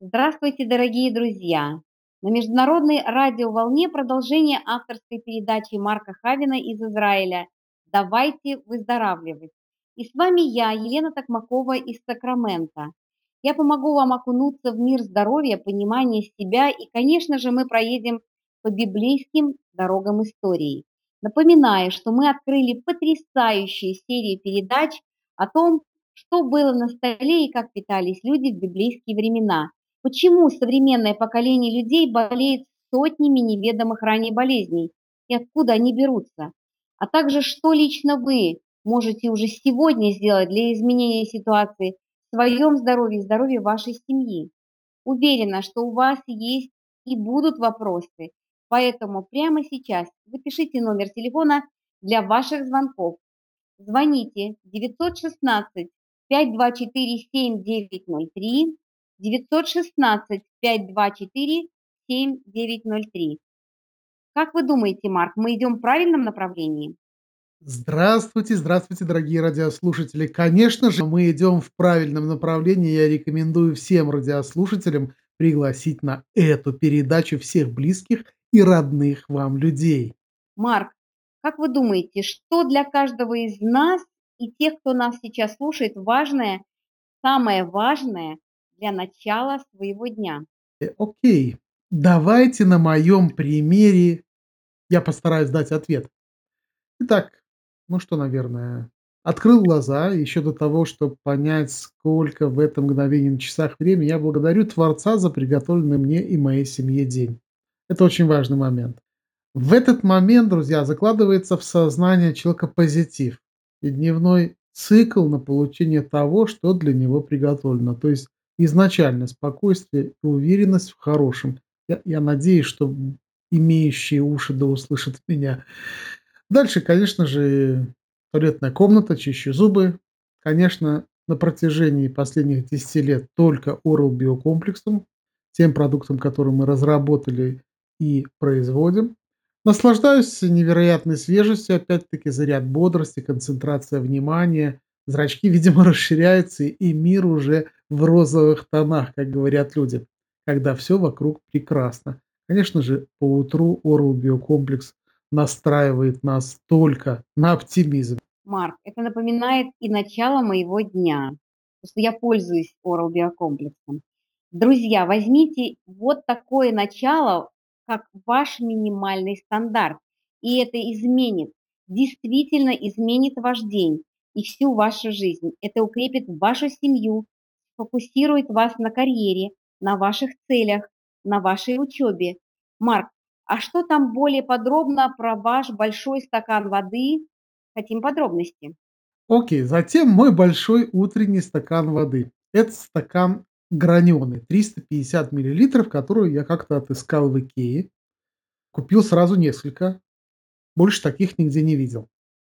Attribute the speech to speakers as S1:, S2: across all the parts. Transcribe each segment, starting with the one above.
S1: Здравствуйте, дорогие друзья! На международной радиоволне продолжение авторской передачи Марка Хавина из Израиля «Давайте выздоравливать». И с вами я, Елена Токмакова из Сакрамента. Я помогу вам окунуться в мир здоровья, понимания себя и, конечно же, мы проедем по библейским дорогам истории. Напоминаю, что мы открыли потрясающую серию передач о том, что было на столе и как питались люди в библейские времена. Почему современное поколение людей болеет сотнями неведомых ранее болезней и откуда они берутся? А также, что лично вы можете уже сегодня сделать для изменения ситуации в своем здоровье и здоровье вашей семьи. Уверена, что у вас есть и будут вопросы, поэтому прямо сейчас запишите номер телефона для ваших звонков. Звоните 916 524 7903 916 524 7903. Как вы думаете, Марк, мы идем в правильном направлении?
S2: Здравствуйте, здравствуйте, дорогие радиослушатели. Конечно же, мы идем в правильном направлении. Я рекомендую всем радиослушателям пригласить на эту передачу всех близких и родных вам людей.
S1: Марк, как вы думаете, что для каждого из нас и тех, кто нас сейчас слушает, важное, самое важное для начала своего дня?
S2: Э, окей, давайте на моем примере я постараюсь дать ответ. Итак, ну что, наверное, открыл глаза еще до того, чтобы понять, сколько в этом мгновении на часах времени. Я благодарю Творца за приготовленный мне и моей семье день. Это очень важный момент. В этот момент, друзья, закладывается в сознание человека позитив и дневной цикл на получение того, что для него приготовлено. То есть изначально спокойствие и уверенность в хорошем. Я, я надеюсь, что имеющие уши да услышат меня. Дальше, конечно же, туалетная комната, чищу зубы. Конечно, на протяжении последних 10 лет только Oral биокомплексом, тем продуктом, который мы разработали и производим. Наслаждаюсь невероятной свежестью, опять-таки заряд бодрости, концентрация внимания. Зрачки, видимо, расширяются, и мир уже в розовых тонах, как говорят люди, когда все вокруг прекрасно. Конечно же, по утру Oral биокомплекс настраивает нас только на оптимизм.
S1: Марк, это напоминает и начало моего дня, что я пользуюсь Oral биокомплексом. Друзья, возьмите вот такое начало, как ваш минимальный стандарт, и это изменит, действительно изменит ваш день и всю вашу жизнь. Это укрепит вашу семью, фокусирует вас на карьере, на ваших целях, на вашей учебе. Марк, а что там более подробно про ваш большой стакан воды? Хотим подробности.
S2: Окей, затем мой большой утренний стакан воды. Это стакан граненый, 350 миллилитров, который я как-то отыскал в Икее. Купил сразу несколько. Больше таких нигде не видел.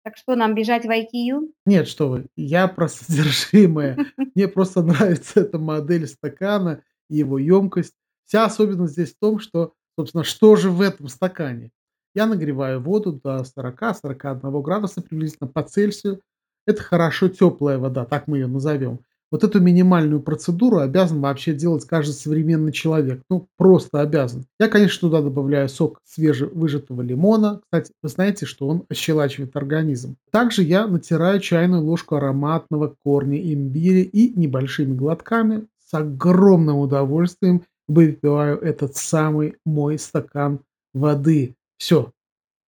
S1: Так что, нам бежать в IKEA?
S2: Нет, что вы, я про содержимое. Мне просто нравится эта модель стакана и его емкость. Вся особенность здесь в том, что, собственно, что же в этом стакане? Я нагреваю воду до 40-41 градуса приблизительно по Цельсию. Это хорошо теплая вода, так мы ее назовем. Вот эту минимальную процедуру обязан вообще делать каждый современный человек. Ну, просто обязан. Я, конечно, туда добавляю сок свежевыжатого лимона. Кстати, вы знаете, что он ощелачивает организм. Также я натираю чайную ложку ароматного корня имбиря и небольшими глотками с огромным удовольствием выпиваю этот самый мой стакан воды. Все,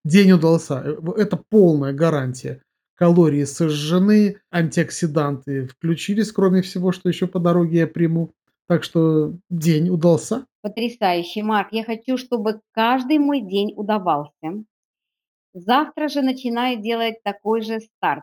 S2: день удался. Э, это полная гарантия калории сожжены, антиоксиданты включились, кроме всего, что еще по дороге я приму. Так что день удался.
S1: Потрясающе, Марк. Я хочу, чтобы каждый мой день удавался. Завтра же начинаю делать такой же старт.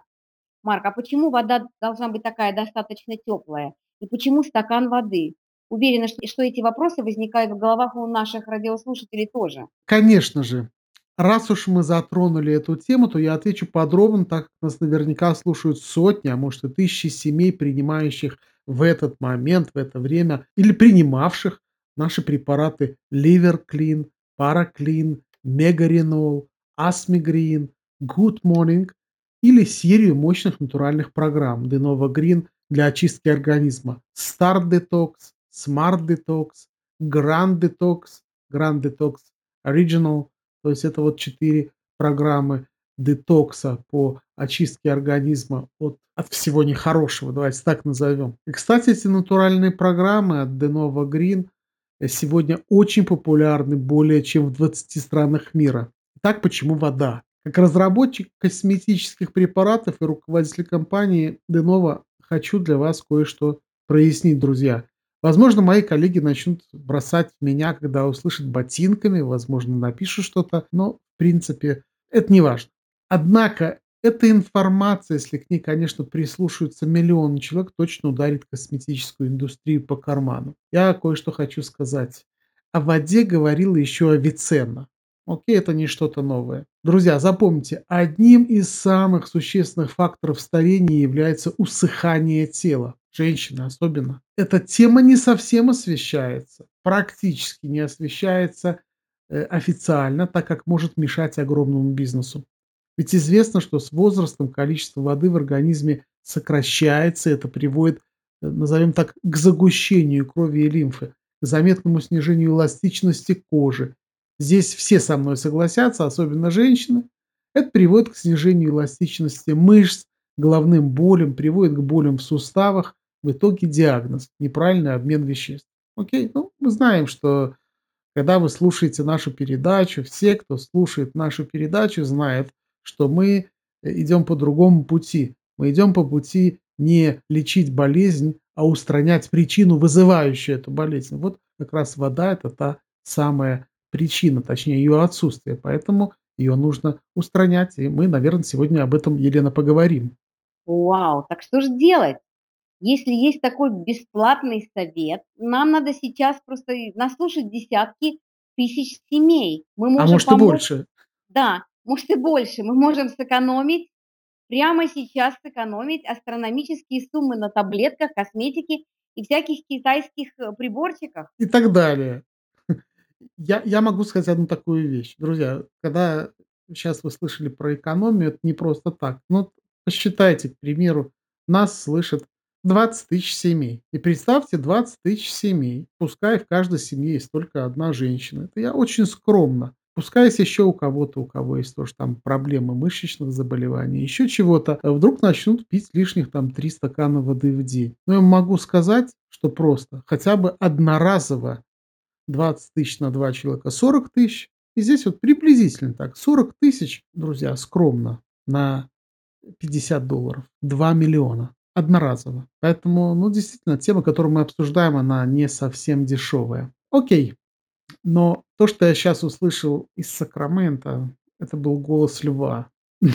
S1: Марк, а почему вода должна быть такая достаточно теплая? И почему стакан воды? Уверена, что эти вопросы возникают в головах у наших радиослушателей тоже.
S2: Конечно же. Раз уж мы затронули эту тему, то я отвечу подробно, так как нас наверняка слушают сотни, а может и тысячи семей, принимающих в этот момент, в это время, или принимавших наши препараты Clean, Paraclean, Megarинол, Asmigrin, Good Morning или серию мощных натуральных программ Denova Green для очистки организма, Start Detox, Smart Detox, Grand Detox, Grand Detox Original. То есть это вот 4 программы детокса по очистке организма от от всего нехорошего, давайте так назовем. И, кстати, эти натуральные программы от Denova Green, э, сегодня очень популярны более чем в 20 странах мира. Так почему вода? Как разработчик косметических препаратов и руководитель компании Denova хочу для вас кое-что прояснить, друзья. Возможно, мои коллеги начнут бросать меня, когда услышат ботинками, возможно, напишут что-то, но, в принципе, это не важно. Однако эта информация, если к ней, конечно, прислушаются миллионы человек, точно ударит косметическую индустрию по карману. Я кое-что хочу сказать. О воде говорила еще Авиценна. Окей, это не что-то новое. Друзья, запомните, одним из самых существенных факторов старения является усыхание тела. Женщины особенно. Эта тема не совсем освещается, практически не освещается э, официально, так как может мешать огромному бизнесу. Ведь известно, что с возрастом количество воды в организме сокращается, это приводит, э, назовем так, к загущению крови и лимфы, к заметному снижению эластичности кожи. Здесь все со мной согласятся, особенно женщины. Это приводит к снижению эластичности мышц, головным болям, приводит к болям в суставах. В итоге диагноз– неправильный обмен веществ. Окей, ну мы знаем, что когда вы слушаете нашу передачу, все, кто слушает нашу передачу, знают, что мы э, идем по другому пути. Мы идем по пути не лечить болезнь, а устранять причину, вызывающую эту болезнь. Вот как раз вода– это та самая причина, точнее ее отсутствие. Поэтому ее нужно устранять. И мы, наверное, сегодня об этом, Елена, поговорим.
S1: Вау, так что же делать? Если есть такой бесплатный совет, нам надо сейчас просто наслушать десятки тысяч семей. Мы
S2: А
S1: можем
S2: может и
S1: помочь
S2: больше.
S1: Да, может и больше. Мы можем сэкономить, прямо сейчас сэкономить астрономические суммы на таблетках, косметике и всяких китайских, э, приборчиках.
S2: И так далее. Я я могу сказать одну такую вещь. Друзья, когда сейчас вы слышали про экономию, это не просто так. Ну, посчитайте, к примеру, нас слышат 20 тысяч семей. И представьте, 20 тысяч семей, пускай в каждой семье есть только одна женщина. Это я очень скромно. Пускай есть еще у кого-то, у кого есть тоже там проблемы мышечных заболеваний, еще чего-то, а вдруг начнут пить лишних там 3 стакана воды в день. Но я могу сказать, что просто хотя бы одноразово 20 тысяч на 2 человека– 40 тысяч. И здесь вот приблизительно так, 40 тысяч, друзья, скромно, на 50 долларов, 2 миллиона одноразово. Поэтому, ну, действительно, тема, которую мы обсуждаем, она не совсем дешевая. Окей, но то, что я сейчас услышал из Сакрамента, это был голос льва.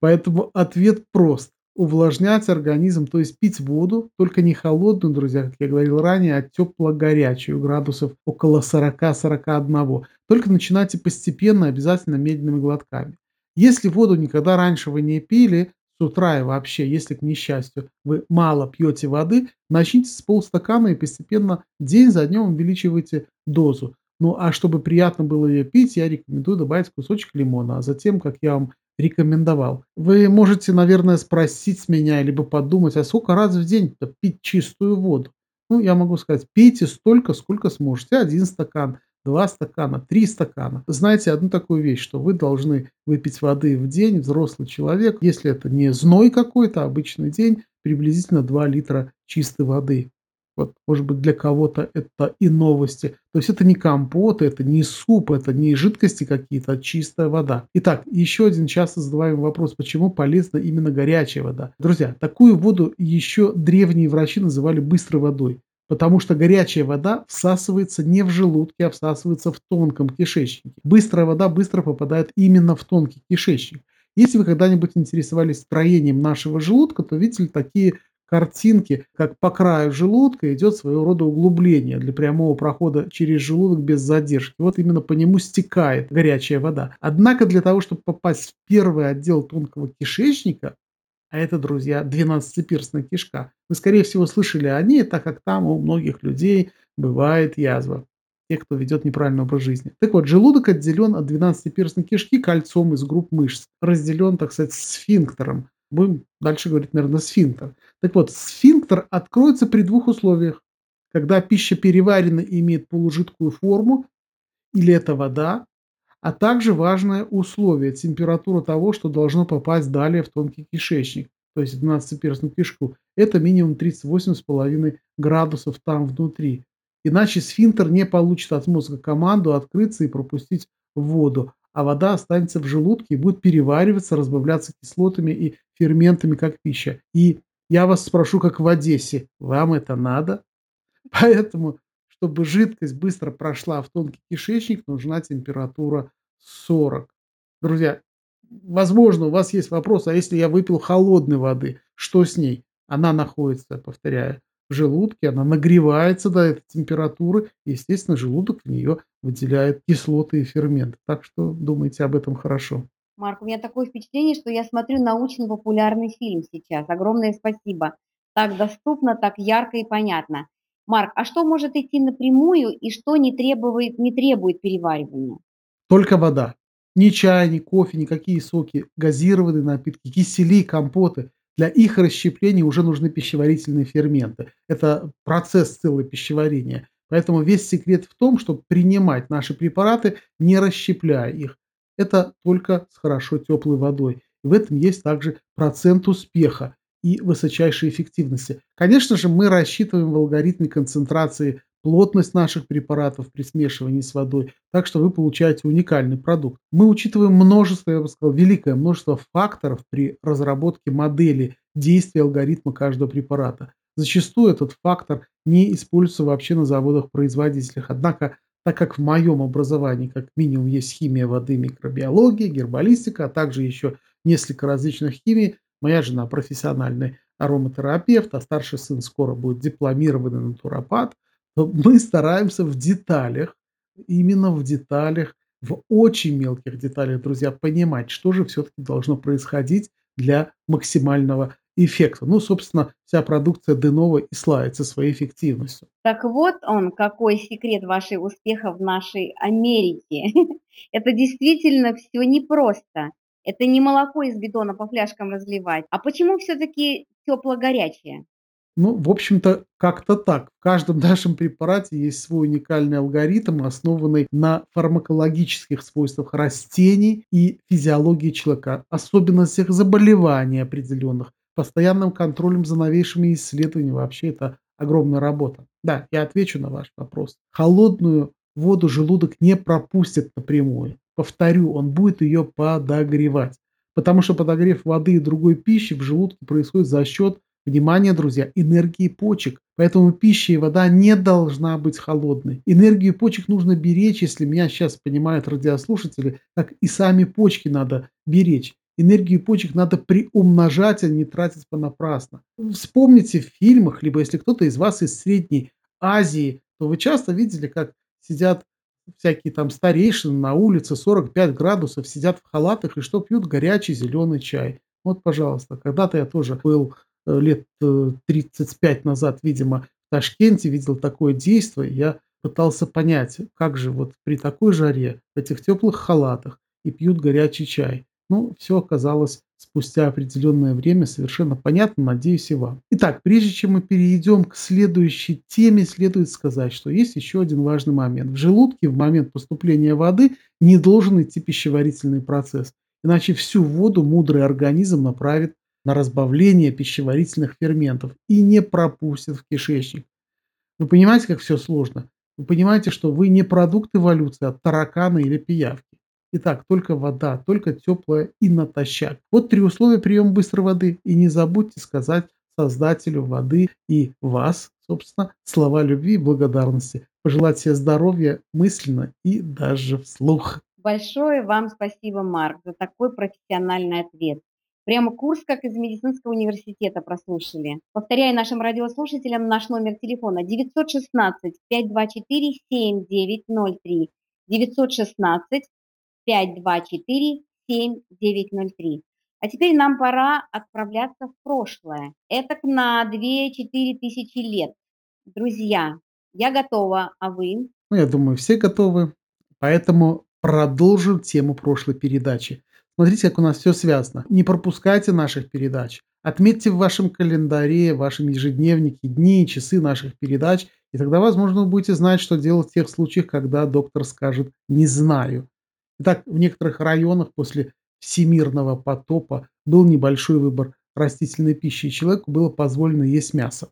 S2: Поэтому ответ прост. Увлажнять организм, то есть пить воду, только не холодную, друзья, как я говорил ранее, а тепло-горячую, градусов около 40-41. Только начинайте постепенно, обязательно медленными глотками. Если воду никогда раньше вы не пили, утра и вообще, если, к несчастью, вы мало пьете воды, начните с полстакана и постепенно день за днем увеличивайте дозу. Ну, а чтобы приятно было ее пить, я рекомендую добавить кусочек лимона, а затем, как я вам рекомендовал. Вы можете, наверное, спросить меня, либо подумать, а сколько раз в день пить чистую воду? Ну, я могу сказать, пейте столько, сколько сможете. Один стакан, два стакана, три стакана. Знаете одну такую вещь, что вы должны выпить воды в день, взрослый человек, если это не зной какой-то, а обычный день, приблизительно 2 литра чистой воды. Вот, может быть, для кого-то это и новости. То есть это не компот, это не суп, это не жидкости какие-то, а чистая вода. Итак, еще один часто задаваемый вопрос, почему полезна именно горячая вода. Друзья, такую воду еще древние врачи называли быстрой водой. Потому что горячая вода всасывается не в желудке, а всасывается в тонком кишечнике. Быстрая вода быстро попадает именно в тонкий кишечник. Если вы когда-нибудь интересовались строением нашего желудка, то видели такие картинки, как по краю желудка идет своего рода углубление для прямого прохода через желудок без задержки. Вот именно по нему стекает горячая вода. Однако для того, чтобы попасть в первый отдел тонкого кишечника, а это, друзья, 12-перстная кишка, вы, скорее всего, слышали о ней, так как там у многих людей бывает язва те, кто ведет неправильный образ жизни. Так вот, желудок отделен от 12-перстной кишки кольцом из групп мышц, разделен, так сказать, сфинктером. Будем дальше говорить, наверное, сфинктер. Так вот, сфинктер откроется при двух условиях. когда пища переварена и имеет полужидкую форму, или это вода, а также важное условие– температура того, что должно попасть далее в тонкий кишечник, то есть в двенадцатиперстную кишку. Это минимум 38,5 градусов там внутри. Иначе сфинктер не получит от мозга команду открыться и пропустить воду, а вода останется в желудке и будет перевариваться, разбавляться кислотами и ферментами, как пища. И я вас спрошу, как в Одессе, вам это надо? Поэтому, чтобы жидкость быстро прошла в тонкий кишечник, нужна температура 40. Друзья, возможно, у вас есть вопрос, а если я выпил холодной воды, что с ней? Она находится, повторяю, в желудке, она нагревается до этой температуры, и, естественно, желудок в нее выделяет кислоты и ферменты. Так что думайте об этом хорошо.
S1: Марк, у меня такое впечатление, что я смотрю научно-популярный фильм сейчас. Огромное спасибо. Так доступно, так ярко и понятно. Марк, а что может идти напрямую и что не требует, не требует переваривания?
S2: Только вода. Ни чай, ни кофе, никакие соки, газированные напитки, кисели, компоты. Для их расщепления уже нужны пищеварительные ферменты. Это процесс целого пищеварения. Поэтому весь секрет в том, чтобы принимать наши препараты, не расщепляя их. Это только с хорошо теплой водой. В этом есть также процент успеха и высочайшей эффективности. Конечно же, мы рассчитываем в алгоритме концентрации плотность наших препаратов при смешивании с водой, так что вы получаете уникальный продукт. Мы учитываем множество, я бы сказал, великое множество факторов при разработке модели действия алгоритма каждого препарата. Зачастую этот фактор не используется вообще на заводах-производителях. Однако, так как в моем образовании как минимум есть химия воды, микробиология, гербалистика, а также еще несколько различных химий, моя жена профессиональный ароматерапевт, а старший сын скоро будет дипломированный натуропат, мы стараемся в деталях, именно в деталях, в очень мелких деталях, друзья, понимать, что же все-таки должно происходить для максимального эффекта. Ну, собственно, вся продукция Денова и славится своей эффективностью.
S1: Так вот он, какой секрет вашей успеха в нашей Америке. Это действительно все непросто. Это не молоко из бетона по фляжкам разливать. А почему все-таки тепло-горячее?
S2: Ну, в общем-то, как-то так. В каждом нашем препарате есть свой уникальный алгоритм, основанный на фармакологических свойствах растений и физиологии человека, особенностях заболеваний определенных, постоянным контролем за новейшими исследованиями. Вообще это огромная работа. Да, я отвечу на ваш вопрос. Холодную воду желудок не пропустит напрямую. Повторю, он будет ее подогревать. Потому что подогрев воды и другой пищи в желудке происходит за счет Внимание, друзья, энергии почек. Поэтому пища и вода не должна быть холодной. Энергию почек нужно беречь, если меня сейчас понимают радиослушатели, как и сами почки надо беречь. Энергию почек надо приумножать, а не тратить понапрасно. Вспомните в фильмах, либо если кто-то из вас из Средней Азии, то вы часто видели, как сидят всякие там старейшины на улице, 45 градусов, сидят в халатах и что пьют? Горячий зеленый чай. Вот, пожалуйста, когда-то я тоже был лет 35 э, назад, видимо, в Ташкенте видел такое действие. Я пытался понять, как же вот при такой жаре, в этих теплых халатах и пьют горячий чай. Ну, все оказалось спустя определенное время совершенно понятно, надеюсь, и вам. Итак, прежде чем мы перейдем к следующей теме, следует сказать, что есть еще один важный момент. В желудке в момент поступления воды не должен идти пищеварительный процесс, иначе всю воду мудрый организм направит на разбавление пищеварительных ферментов и не пропустит в кишечник. Вы понимаете, как все сложно? Вы понимаете, что вы не продукт эволюции, а тараканы или пиявки. Итак, только вода, только теплая и натощак. Вот три условия приема быстрой воды. И не забудьте сказать создателю воды и вас, собственно, слова любви и благодарности. Пожелать себе здоровья мысленно и даже вслух.
S1: Большое вам спасибо, Марк, за такой профессиональный ответ. Прямо курс, как из медицинского университета прослушали. Повторяю нашим радиослушателям наш номер телефона 916-524-7903. 916-524-7903. А теперь нам пора отправляться в прошлое. Это на 2-4 тысячи лет. Друзья, я готова, а вы?
S2: Ну, я думаю, все готовы. Поэтому продолжим тему прошлой передачи. Смотрите, как у нас все связано. Не пропускайте наших передач. Отметьте в вашем календаре, в вашем ежедневнике дни и часы наших передач И тогда, возможно, вы будете знать, что делать в тех случаях, когда доктор скажет "не знаю". Итак, в некоторых районах после всемирного потопа был небольшой выбор растительной пищи, и человеку было позволено есть мясо.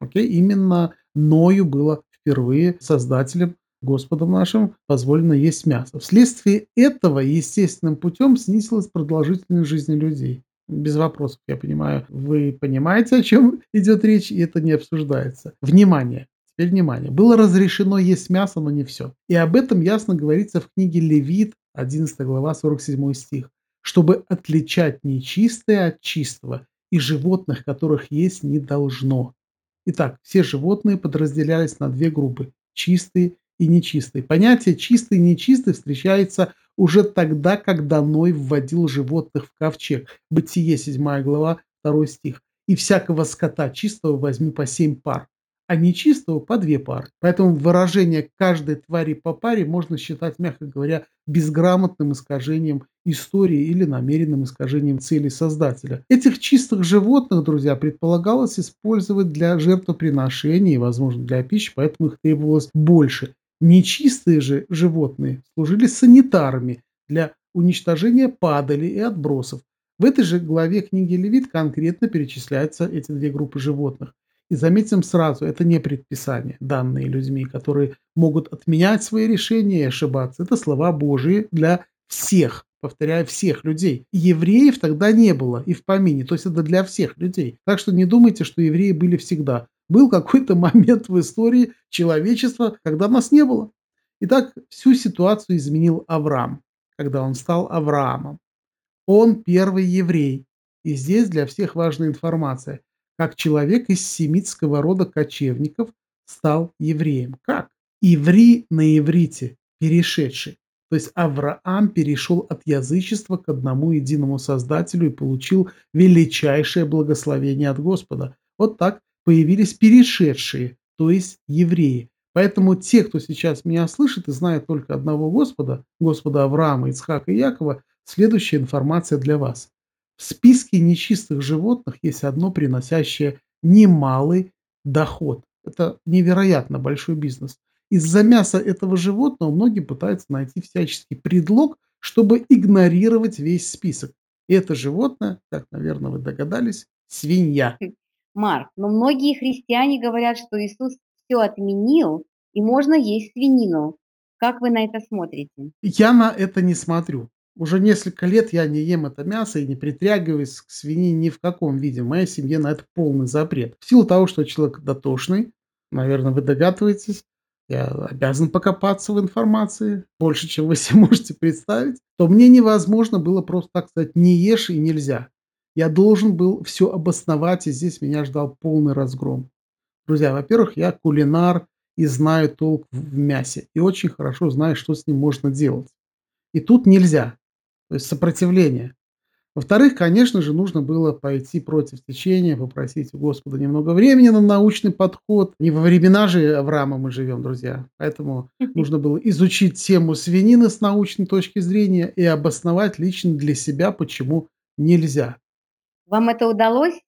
S2: Окей? Именно Ною было впервые Создателем, Господом нашим позволено есть мясо. Вследствие этого естественным путем снизилась продолжительность жизни людей. Без вопросов, я понимаю. Вы понимаете, о чем идет речь, и это не обсуждается. Внимание! Теперь внимание. Было разрешено есть мясо, но не все. И об этом ясно говорится в книге Левит, 11 глава, 47 стих. Чтобы отличать нечистое от чистого и животных, которых есть не должно. Итак, все животные подразделялись на две группы – чистые и нечистые. Понятие чистый и нечистый встречается уже тогда, когда Ной вводил животных в ковчег. Бытие, 7 глава, 2 стих. «И всякого скота чистого возьми по семь пар, а нечистого по две пары». Поэтому выражение «каждой твари по паре» можно считать, мягко говоря, безграмотным искажением истории или намеренным искажением целей Создателя. Этих чистых животных, друзья, предполагалось использовать для жертвоприношений, возможно, для пищи, поэтому их требовалось больше. Нечистые же животные служили санитарами для уничтожения падали и отбросов. В этой же главе книги Левит конкретно перечисляются эти две группы животных. И заметим сразу, это не предписания, данные людьми, которые могут отменять свои решения и ошибаться. Это слова Божии для всех, повторяю, всех людей. Евреев тогда не было и в помине, то есть это для всех людей. Так что не думайте, что евреи были всегда. Был какой-то момент в истории человечества, когда нас не было. Итак, всю ситуацию изменил Авраам, когда он стал Авраамом. Он первый еврей. И здесь для всех важная информация. Как человек из семитского рода кочевников стал евреем. Как? Иври на иврите, перешедший. То есть Авраам перешел от язычества к одному единому Создателю и получил величайшее благословение от Господа. Вот так появились перешедшие, то есть евреи. Поэтому те, кто сейчас меня слышит и знает только одного Господа, Господа Авраама, Ицхака и Якова, следующая информация для вас. В списке нечистых животных есть одно, приносящее немалый доход. Это невероятно большой бизнес. Из-за мяса этого животного многие пытаются найти всяческий предлог, чтобы игнорировать весь список. И это животное, как, наверное, вы догадались, свинья.
S1: Марк, но многие христиане говорят, что Иисус все отменил, и можно есть свинину. Как вы на это смотрите?
S2: Я на это не смотрю. Уже несколько лет я не ем это мясо и не притрагиваюсь к свинине ни в каком виде. В моей семье на это полный запрет. В силу того, что человек дотошный, наверное, вы догадываетесь, я обязан покопаться в информации больше, чем вы себе можете представить, то мне невозможно было просто так сказать «не ешь» и «нельзя». Я должен был все обосновать, и здесь меня ждал полный разгром. Друзья, во-первых, я кулинар и знаю толк в мясе, и очень хорошо знаю, что с ним можно делать. И тут нельзя, то есть сопротивление. Во-вторых, конечно же, нужно было пойти против течения, попросить у Господа немного времени на научный подход. Не во времена же Авраама мы живем, друзья. Поэтому нужно было изучить тему свинины с научной точки зрения и обосновать лично для себя, почему нельзя.
S1: Вам это удалось?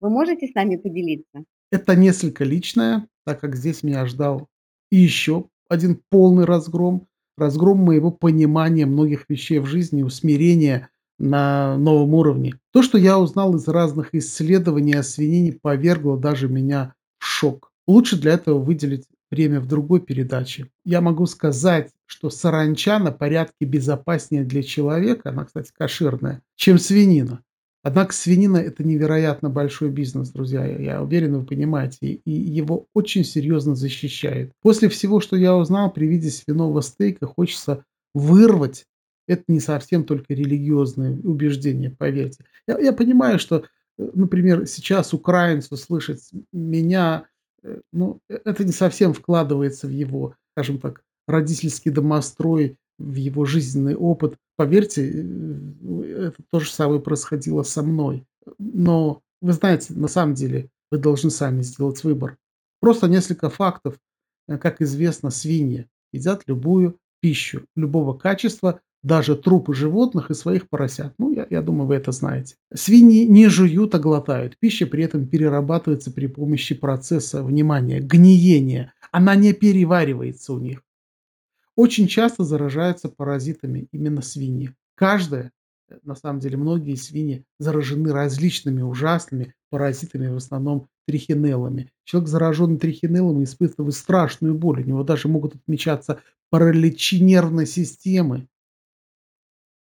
S1: Вы можете с нами поделиться?
S2: Это несколько личное, так как здесь меня ждал и еще один полный разгром. Разгром моего понимания многих вещей в жизни, усмирения на новом уровне. То, что я узнал из разных исследований о свинине, повергло даже меня в шок. Лучше для этого выделить время в другой передаче. Я могу сказать, что саранча на порядке безопаснее для человека, она, кстати, кошерная, чем свинина. Однако свинина – это невероятно большой бизнес, друзья. Я уверен, вы понимаете. И его очень серьезно защищают. После всего, что я узнал, при виде свиного стейка хочется вырвать. Это не совсем только религиозные убеждения, поверьте. Я, я понимаю, что, э, например, сейчас украинцу слышать меня, ну, это не совсем вкладывается в его, скажем так, родительский домострой в его жизненный опыт. Поверьте, э, это то же самое происходило со мной. Но вы знаете, на самом деле вы должны сами сделать выбор. Просто несколько фактов. Э, как известно, свиньи едят любую пищу, любого качества, даже трупы животных и своих поросят. Ну, я, я думаю, вы это знаете. Свиньи не жуют, а глотают. Пища при этом перерабатывается при помощи процесса, внимания, гниения. она не переваривается у них. Очень часто заражаются паразитами именно свиньи. Каждая, э, на самом деле многие свиньи заражены различными ужасными паразитами, в основном трихинеллами. Человек, зараженный трихинеллами, испытывает страшную боль. У него даже могут отмечаться параличи нервной системы.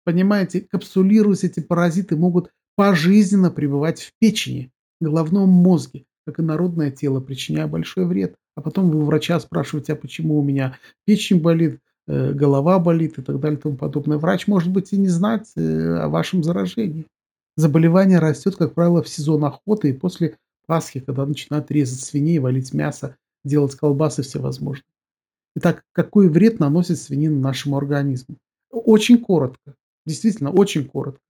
S2: Понимаете, капсулируясь, эти паразиты могут пожизненно пребывать в печени, головном мозге, как и народное тело, причиняя большой вред. А потом вы у врача спрашиваете, а почему у меня печень болит, э, голова болит и так далее и тому подобное. Врач может быть и не знать э, о вашем заражении. Заболевание растет, как правило, в сезон охоты и после Пасхи, когда начинают резать свиней, валить мясо, делать колбасы всевозможные. Итак, какой вред наносит свинина нашему организму? Очень коротко, действительно очень коротко.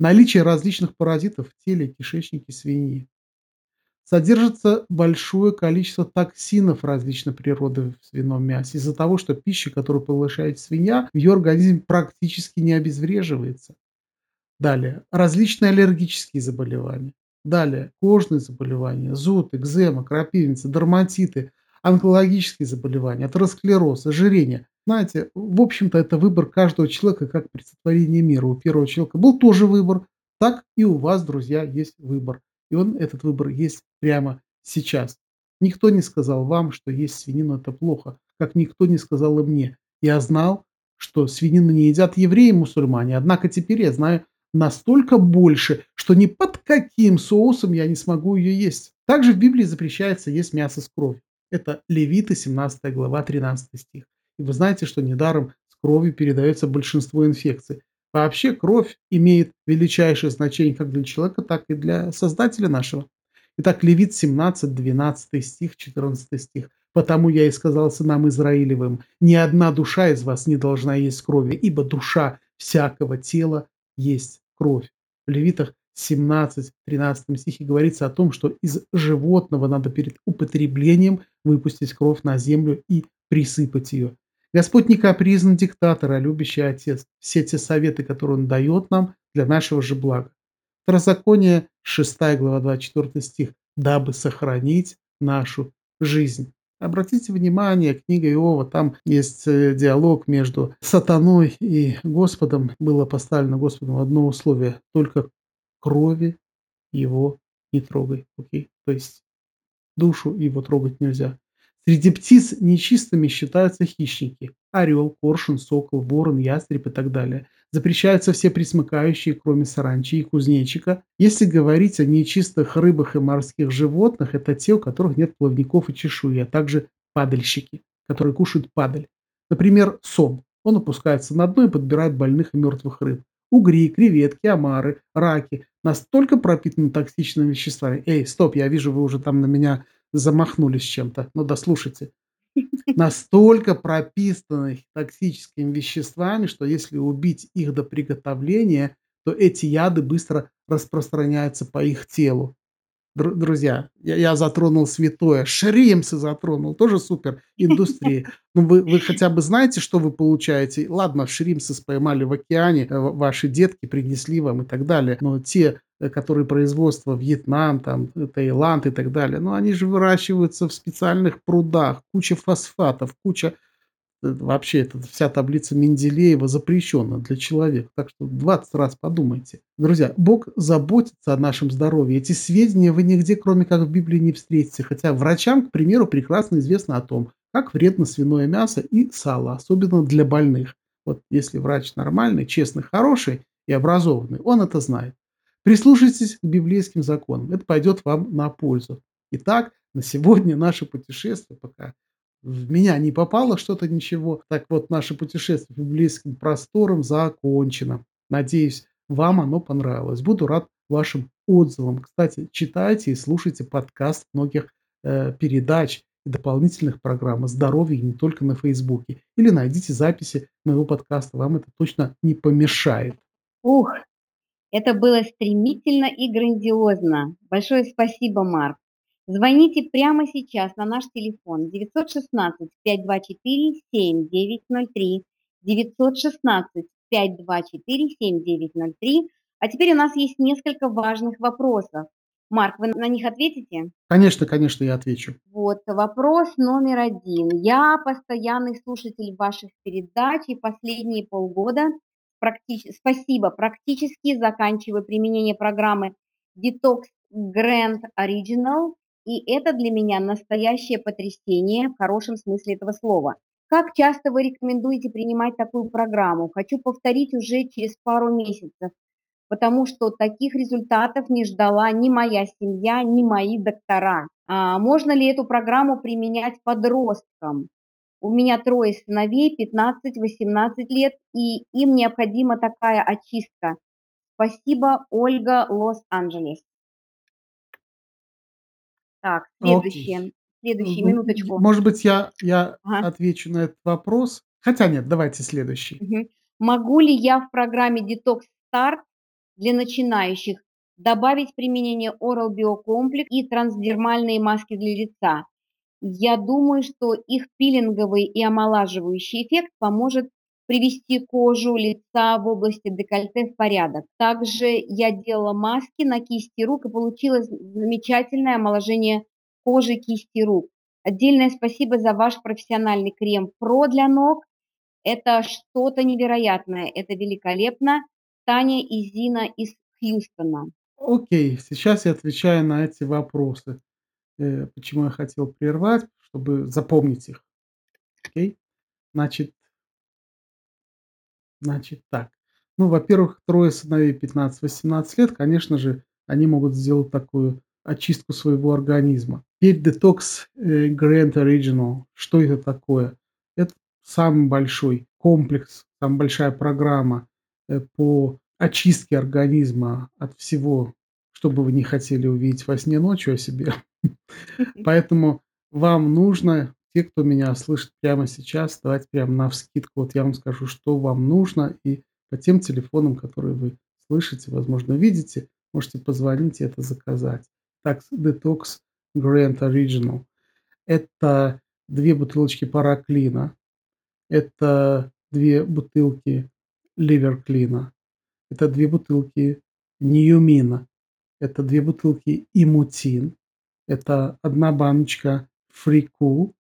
S2: Наличие различных паразитов в теле и кишечнике свиньи. Содержится большое количество токсинов различной природы в свином мясе из-за того, что пища, которую получает свинья, в ее организме практически не обезвреживается. Далее. Различные аллергические заболевания. Далее. Кожные заболевания, зуд, экзема, крапивница, дерматиты, онкологические заболевания, атеросклероз, ожирение. Знаете, в общем-то, это выбор каждого человека как при сотворении мира. У первого человека был тоже выбор, так и у вас, друзья, есть выбор. И он, этот выбор есть прямо сейчас. Никто не сказал вам, что есть свинину это плохо, как никто не сказал и мне. Я знал, что свинину не едят евреи и мусульмане, однако теперь я знаю настолько больше, что ни под каким соусом я не смогу ее есть. Также в Библии запрещается есть мясо с кровью. Это Левиты, 17 глава, 13 стих. И вы знаете, что недаром с кровью передается большинство инфекций. Вообще кровь имеет величайшее значение как для человека, так и для Создателя нашего. Итак, Левит 17, 12 стих, 14 стих. «Потому я и сказал сынам Израилевым, ни одна душа из вас не должна есть крови, ибо душа всякого тела есть кровь». В Левитах 17, 13 стихе говорится о том, что из животного надо перед употреблением выпустить кровь на землю и присыпать ее. Господь не капризный диктатор, а любящий Отец. Все те советы, которые Он дает нам, для нашего же блага. Второзаконие, 6 глава, 24 стих. «Дабы сохранить нашу жизнь». Обратите внимание, книга Иова, там есть э, диалог между сатаной и Господом. Было поставлено Господом одно условие – только крови его не трогай. Окей? То есть душу его трогать нельзя. Среди птиц нечистыми считаются хищники. Орел, коршун, сокол, ворон, ястреб и так далее. Запрещаются все присмыкающие, кроме саранчи и кузнечика. Если говорить о нечистых рыбах и морских животных, это те, у которых нет плавников и чешуи, а также падальщики, которые кушают падаль. Например, сом. Он опускается на дно и подбирает больных и мертвых рыб. Угри, креветки, омары, раки настолько пропитаны токсичными веществами. Эй, стоп, я вижу, вы уже там на меня замахнулись чем-то. Ну да слушайте. Настолько прописаны токсическими веществами, что если убить их до приготовления, то эти яды быстро распространяются по их телу. Дру друзья, я я затронул святое, шримсы затронул, тоже супер индустрия. Ну, вы вы хотя бы знаете, что вы получаете? Ладно, шримсы споймали в океане, э, ваши детки принесли вам и так далее, но те которые производства Вьетнам, там, э, Таиланд и так далее, но они же выращиваются в специальных прудах, куча фосфатов, куча э, вообще эта вся таблица Менделеева запрещена для человека. Так что 20 раз подумайте. Друзья, Бог заботится о нашем здоровье. Эти сведения вы нигде, кроме как в Библии, не встретите. Хотя врачам, к примеру, прекрасно известно о том, как вредно свиное мясо и сало, особенно для больных. Вот если врач нормальный, честный, хороший и образованный, он это знает. Прислушайтесь к библейским законам. Это пойдет вам на пользу. Итак, на сегодня наше путешествие, пока в меня не попало что-то ничего, так вот наше путешествие по библейским просторам закончено. Надеюсь, вам оно понравилось. Буду рад вашим отзывам. Кстати, читайте и слушайте подкаст многих э, передач и дополнительных программ о здоровье не только на Фейсбуке. Или найдите записи моего подкаста. Вам это точно не помешает.
S1: Ух, это было стремительно и грандиозно. Большое спасибо, Марк. Звоните прямо сейчас на наш телефон 916 524 7903 916 524 7903. А теперь у нас есть несколько важных вопросов. Марк, вы на них ответите?
S2: Конечно, конечно, я отвечу.
S1: Вот вопрос номер один. Я постоянный слушатель ваших передач и последние полгода практич спасибо, практически заканчиваю применение программы Detox Grand Original, и это для меня настоящее потрясение в хорошем смысле этого слова. Как часто вы рекомендуете принимать такую программу? Хочу повторить уже через пару месяцев, потому что таких результатов не ждала ни моя семья, ни мои доктора. А можно ли эту программу применять подросткам? У меня трое сыновей, 15-18 лет, и им необходима такая очистка. Спасибо, Ольга, Лос-Анджелес. Так, следующее. Следующий,
S2: Мгм.
S1: минуточку.
S2: Может быть, я я
S1: Ага.
S2: отвечу на этот вопрос. Хотя нет, давайте следующий.
S1: Мгм. Могу ли я в программе Detox Start для начинающих добавить применение Oral Complex и трансдермальные маски для лица? Я думаю, что их пилинговый и омолаживающий эффект поможет привести кожу лица в области декольте в порядок. Также я делала маски на кисти рук и получилось замечательное омоложение кожи кисти рук. Отдельное спасибо за ваш профессиональный крем Pro для ног. Это что-то невероятное, это великолепно. Таня и Зина из Хьюстона.
S2: Окей, сейчас я отвечаю на эти вопросы. Э, почему я хотел прервать, чтобы запомнить их. Окей. Значит значит так. Ну, во-первых, трое сыновей 15-18 лет, конечно же, они могут сделать такую очистку своего организма. Теперь Detox, э, Grand Original. Что это такое? Это самый большой комплекс, самая большая программа, э, по очистке организма от всего, что бы вы не хотели увидеть во сне ночью о себе. Поэтому вам нужно, те, кто меня слышит прямо сейчас, давайте прямо навскидку, вот я вам скажу, что вам нужно, и по тем телефонам, которые вы слышите, возможно, видите, можете позвонить и это заказать. Так, Detox Grand Original. Это 2 бутылочки параклина, это 2 бутылки ливерклина, это 2 бутылки неомина, это 2 бутылки имутин, это 1 баночка Free-Cool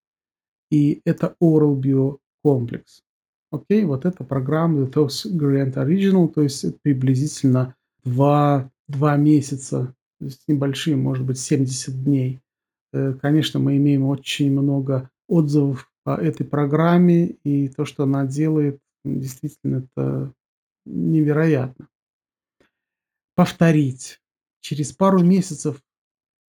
S2: и это Oral Bio комплекс. Окей, вот эта программа Detox Grand Original, то есть это приблизительно 2 2 месяца с небольшим, может быть, 70 дней. Э, конечно, мы имеем очень много отзывов по этой программе, и то, что она делает, действительно, это невероятно. Повторить через пару месяцев,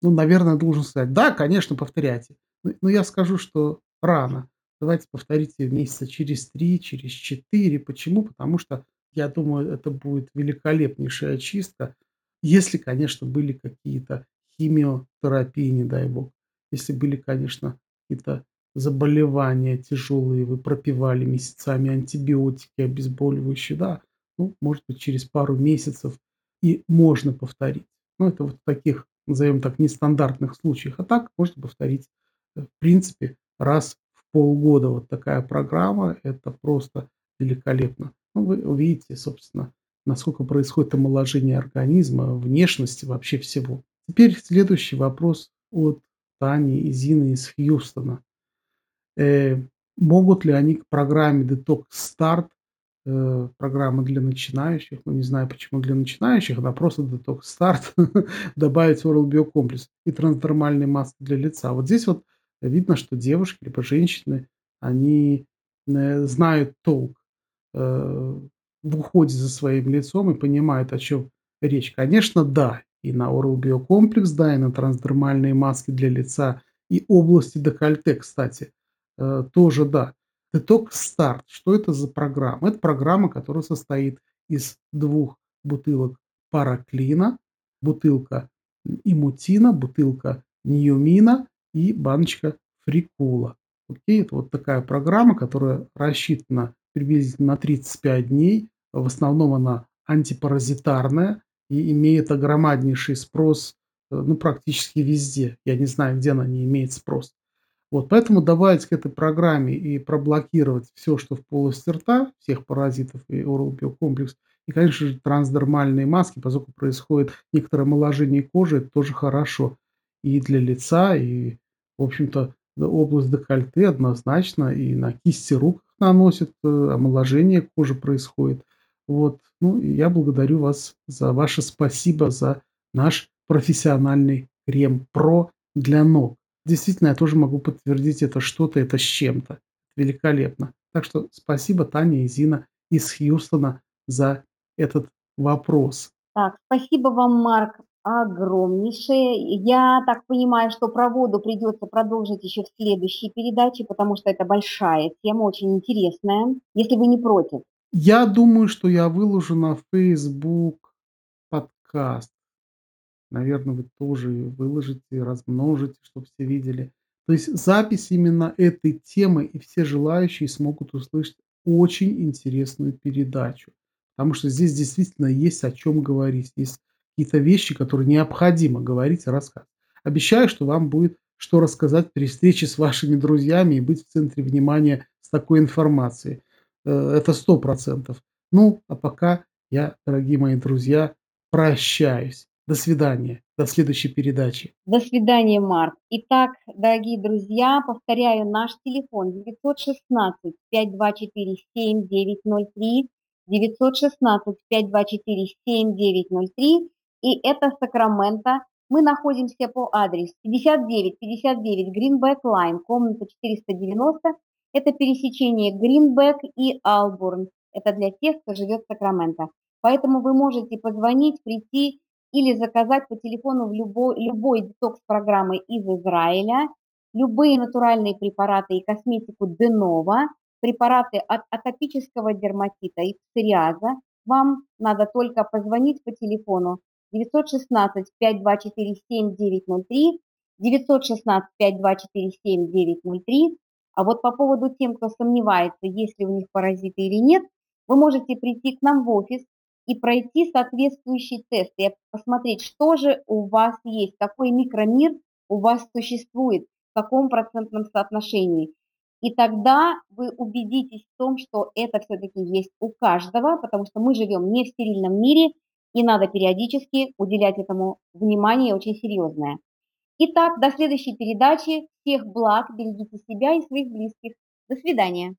S2: ну, наверное, должен сказать: "Да, конечно, повторяйте". Но но я скажу, что рано. Давайте повторите месяца через 3, через 4. Почему? Потому что, я думаю, это будет великолепнейшая очистка. Если, конечно, были какие-то химиотерапии, не дай бог. Если были, конечно, какие-то заболевания тяжелые, вы пропивали месяцами антибиотики, обезболивающие, да, ну, может быть, через пару месяцев и можно повторить. Ну, это вот в таких, назовем так, нестандартных случаях. А так можно повторить, э, в принципе, раз в полгода. Вот такая программа. Это просто великолепно. Ну, вы увидите, собственно, насколько происходит омоложение организма, внешности, вообще всего. Теперь следующий вопрос от Тани и Зины из Хьюстона. Э, могут ли они к программе Detox Start, э, программа для начинающих, ну, не знаю, почему для начинающих, она просто Detox Start, добавить Oral Bio комплекс и трансдермальные маски для лица. Вот здесь вот видно, что девушки либо женщины, они, э, знают толк, э, в уходе за своим лицом и понимают, о чём речь. Конечно, да, и на Oral Bio комплекс, да, и на трансдермальные маски для лица, и области декольте, кстати, э, тоже да. Detox Start. Что это за программа? Это программа, которая состоит из 2 бутылок параклина, бутылка имутина, бутылка неомина и баночка Free-Cool. Окей, это вот такая программа, которая рассчитана приблизительно на 35 дней. В основном она антипаразитарная и имеет огромнейший спрос, э, ну, практически везде. Я не знаю, где она не имеет спрос. Вот поэтому добавить к этой программе и проблокировать всё, что в полости рта, всех паразитов и Oral комплекс, И, конечно же, трансдермальные маски, поскольку происходит некоторое омоложение кожи, это тоже хорошо и для лица, и, в общем-то, область декольте однозначно и на кисти рук наносят, э, омоложение кожи происходит. Вот. Ну, и я благодарю вас за ваше спасибо за наш профессиональный крем "Про" для ног. Действительно, я тоже могу подтвердить, это что-то, это с чем-то. Великолепно. Так что спасибо, Таня и Зина из Хьюстона, за этот вопрос.
S1: Так, спасибо вам, Марк, огромнейшее. Я так понимаю, что про воду придется продолжить еще в следующей передаче, потому что это большая тема, очень интересная, если вы не против.
S2: Я думаю, что я выложу на Facebook подкаст. Наверно, вы тоже выложите, размножите, чтоб все видели. То есть запись именно этой темы, и все желающие смогут услышать очень интересную передачу. Потому что здесь действительно есть о чём говорить. Есть какие-то вещи, которые необходимо говорить и рассказывать. Обещаю, что вам будет что рассказать при встрече с вашими друзьями и быть в центре внимания с такой информацией. Э, это 100 %. Ну, а пока я, дорогие мои друзья, прощаюсь. До свидания. До следующей передачи.
S1: До свидания, Марк. Итак, дорогие друзья, повторяю наш телефон 916 524 7903, 916 524 7903, и это Сакраменто. Мы находимся по адресу 5959 Greenback Line, комната 490. Это пересечение Гринбек и Албурн. Это для тех, кто живет в Сакраменто. Поэтому вы можете позвонить, прийти или заказать по телефону в любой любой детокс-программы из Израиля, любые натуральные препараты и косметику Денова, препараты от атопического дерматита и псориаза. Вам надо только позвонить по телефону 916 524 7903, 916 524 7903. А вот по поводу тем, кто сомневается, есть ли у них паразиты или нет, вы можете прийти к нам в офис и пройти соответствующий тест, и посмотреть, что же у вас есть, какой микромир у вас существует, в каком процентном соотношении. И тогда вы убедитесь в том, что это всё-таки есть у каждого, потому что мы живем не в стерильном мире, и надо периодически уделять этому внимание очень серьезное. Итак, до следующей передачи. Всех благ, берегите себя и своих близких. До свидания.